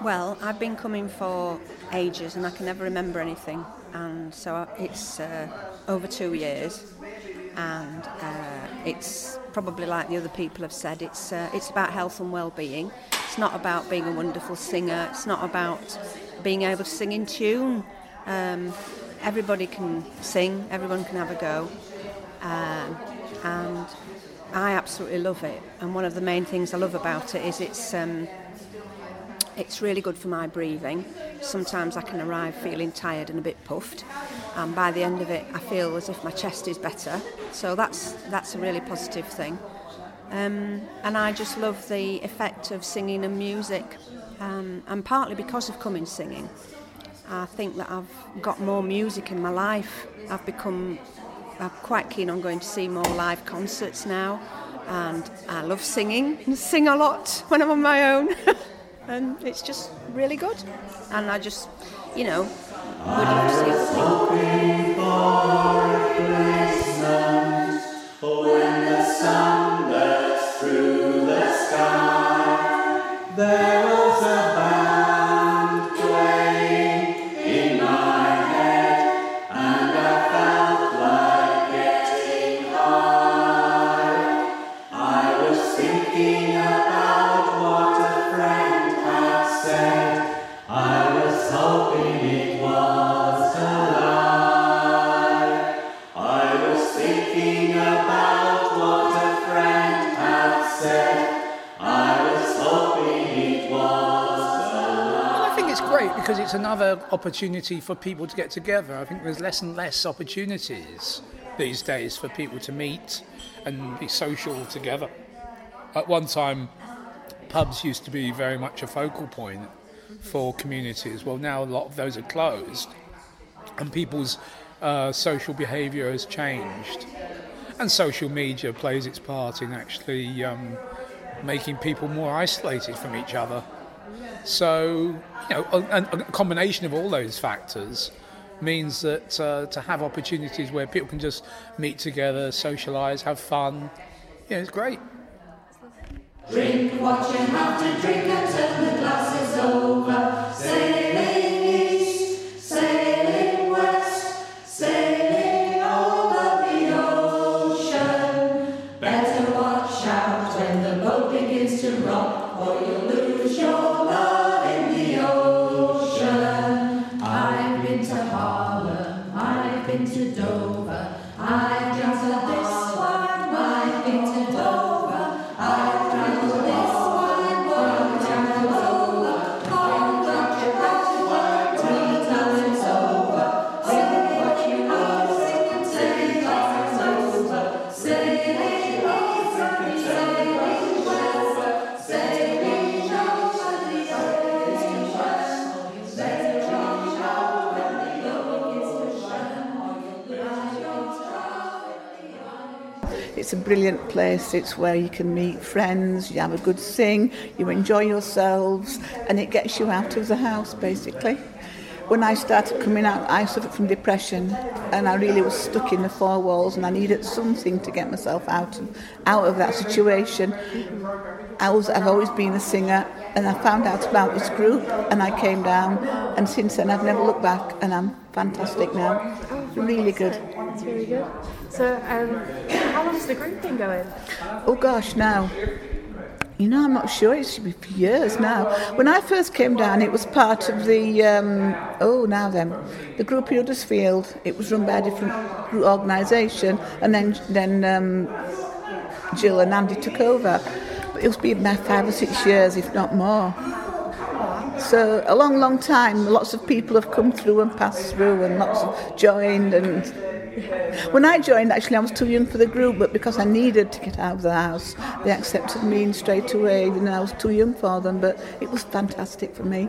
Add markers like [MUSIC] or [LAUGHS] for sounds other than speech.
Well, I've been coming for ages and I can never remember anything. And so it's uh, over two years. And uh, it's probably like the other people have said, it's, uh, it's about health and well-being. It's not about being a wonderful singer. It's not about being able to sing in tune. Um, everybody can sing, everyone can have a go. Um, and I absolutely love it. And one of the main things I love about it is it's... Um, it's really good for my breathing. Sometimes I can arrive feeling tired and a bit puffed, and by the end of it, I feel as if my chest is better. So that's that's a really positive thing. Um, and I just love the effect of singing and music, um, and partly because of coming singing. I think that I've got more music in my life. I've become I'm quite keen on going to see more live concerts now, and I love singing. [LAUGHS] Sing a lot when I'm on my own. [LAUGHS] and it's just really good. And I just, you know, would love to see other people. Because it's another opportunity for people to get together. I think there's less and less opportunities these days for people to meet and be social together. At one time, pubs used to be very much a focal point for communities. Well, now a lot of those are closed, and people's uh, social behaviour has changed. And social media plays its part in actually um, making people more isolated from each other. So, you know, a, a combination of all those factors means that uh, to have opportunities where people can just meet together, socialise, have fun, yeah, it's great. Drink what you have to drink until the glass is over. Sailing It's a brilliant place. It's where you can meet friends, you have a good sing, you enjoy yourselves, and it gets you out of the house basically. When I started coming out, I suffered from depression, and I really was stuck in the four walls, and I needed something to get myself out of, out of that situation. I was, I've always been a singer, and I found out about this group, and I came down, and since then I've never looked back, and I'm fantastic now. Really good. That's really good. So, um, how long has the group been going? Oh gosh, now. You know, I'm not sure. It should be for years now. When I first came down, it was part of the, um, oh, now then, the group Huddersfield. It was run by a different organisation, and then then um, Jill and Andy took over. But it was been about five or six years, if not more. So a long, long time. Lots of people have come through and passed through, and lots have joined. And when I joined, actually, I was too young for the group, but because I needed to get out of the house, they accepted me straight away. You know, I was too young for them, but it was fantastic for me.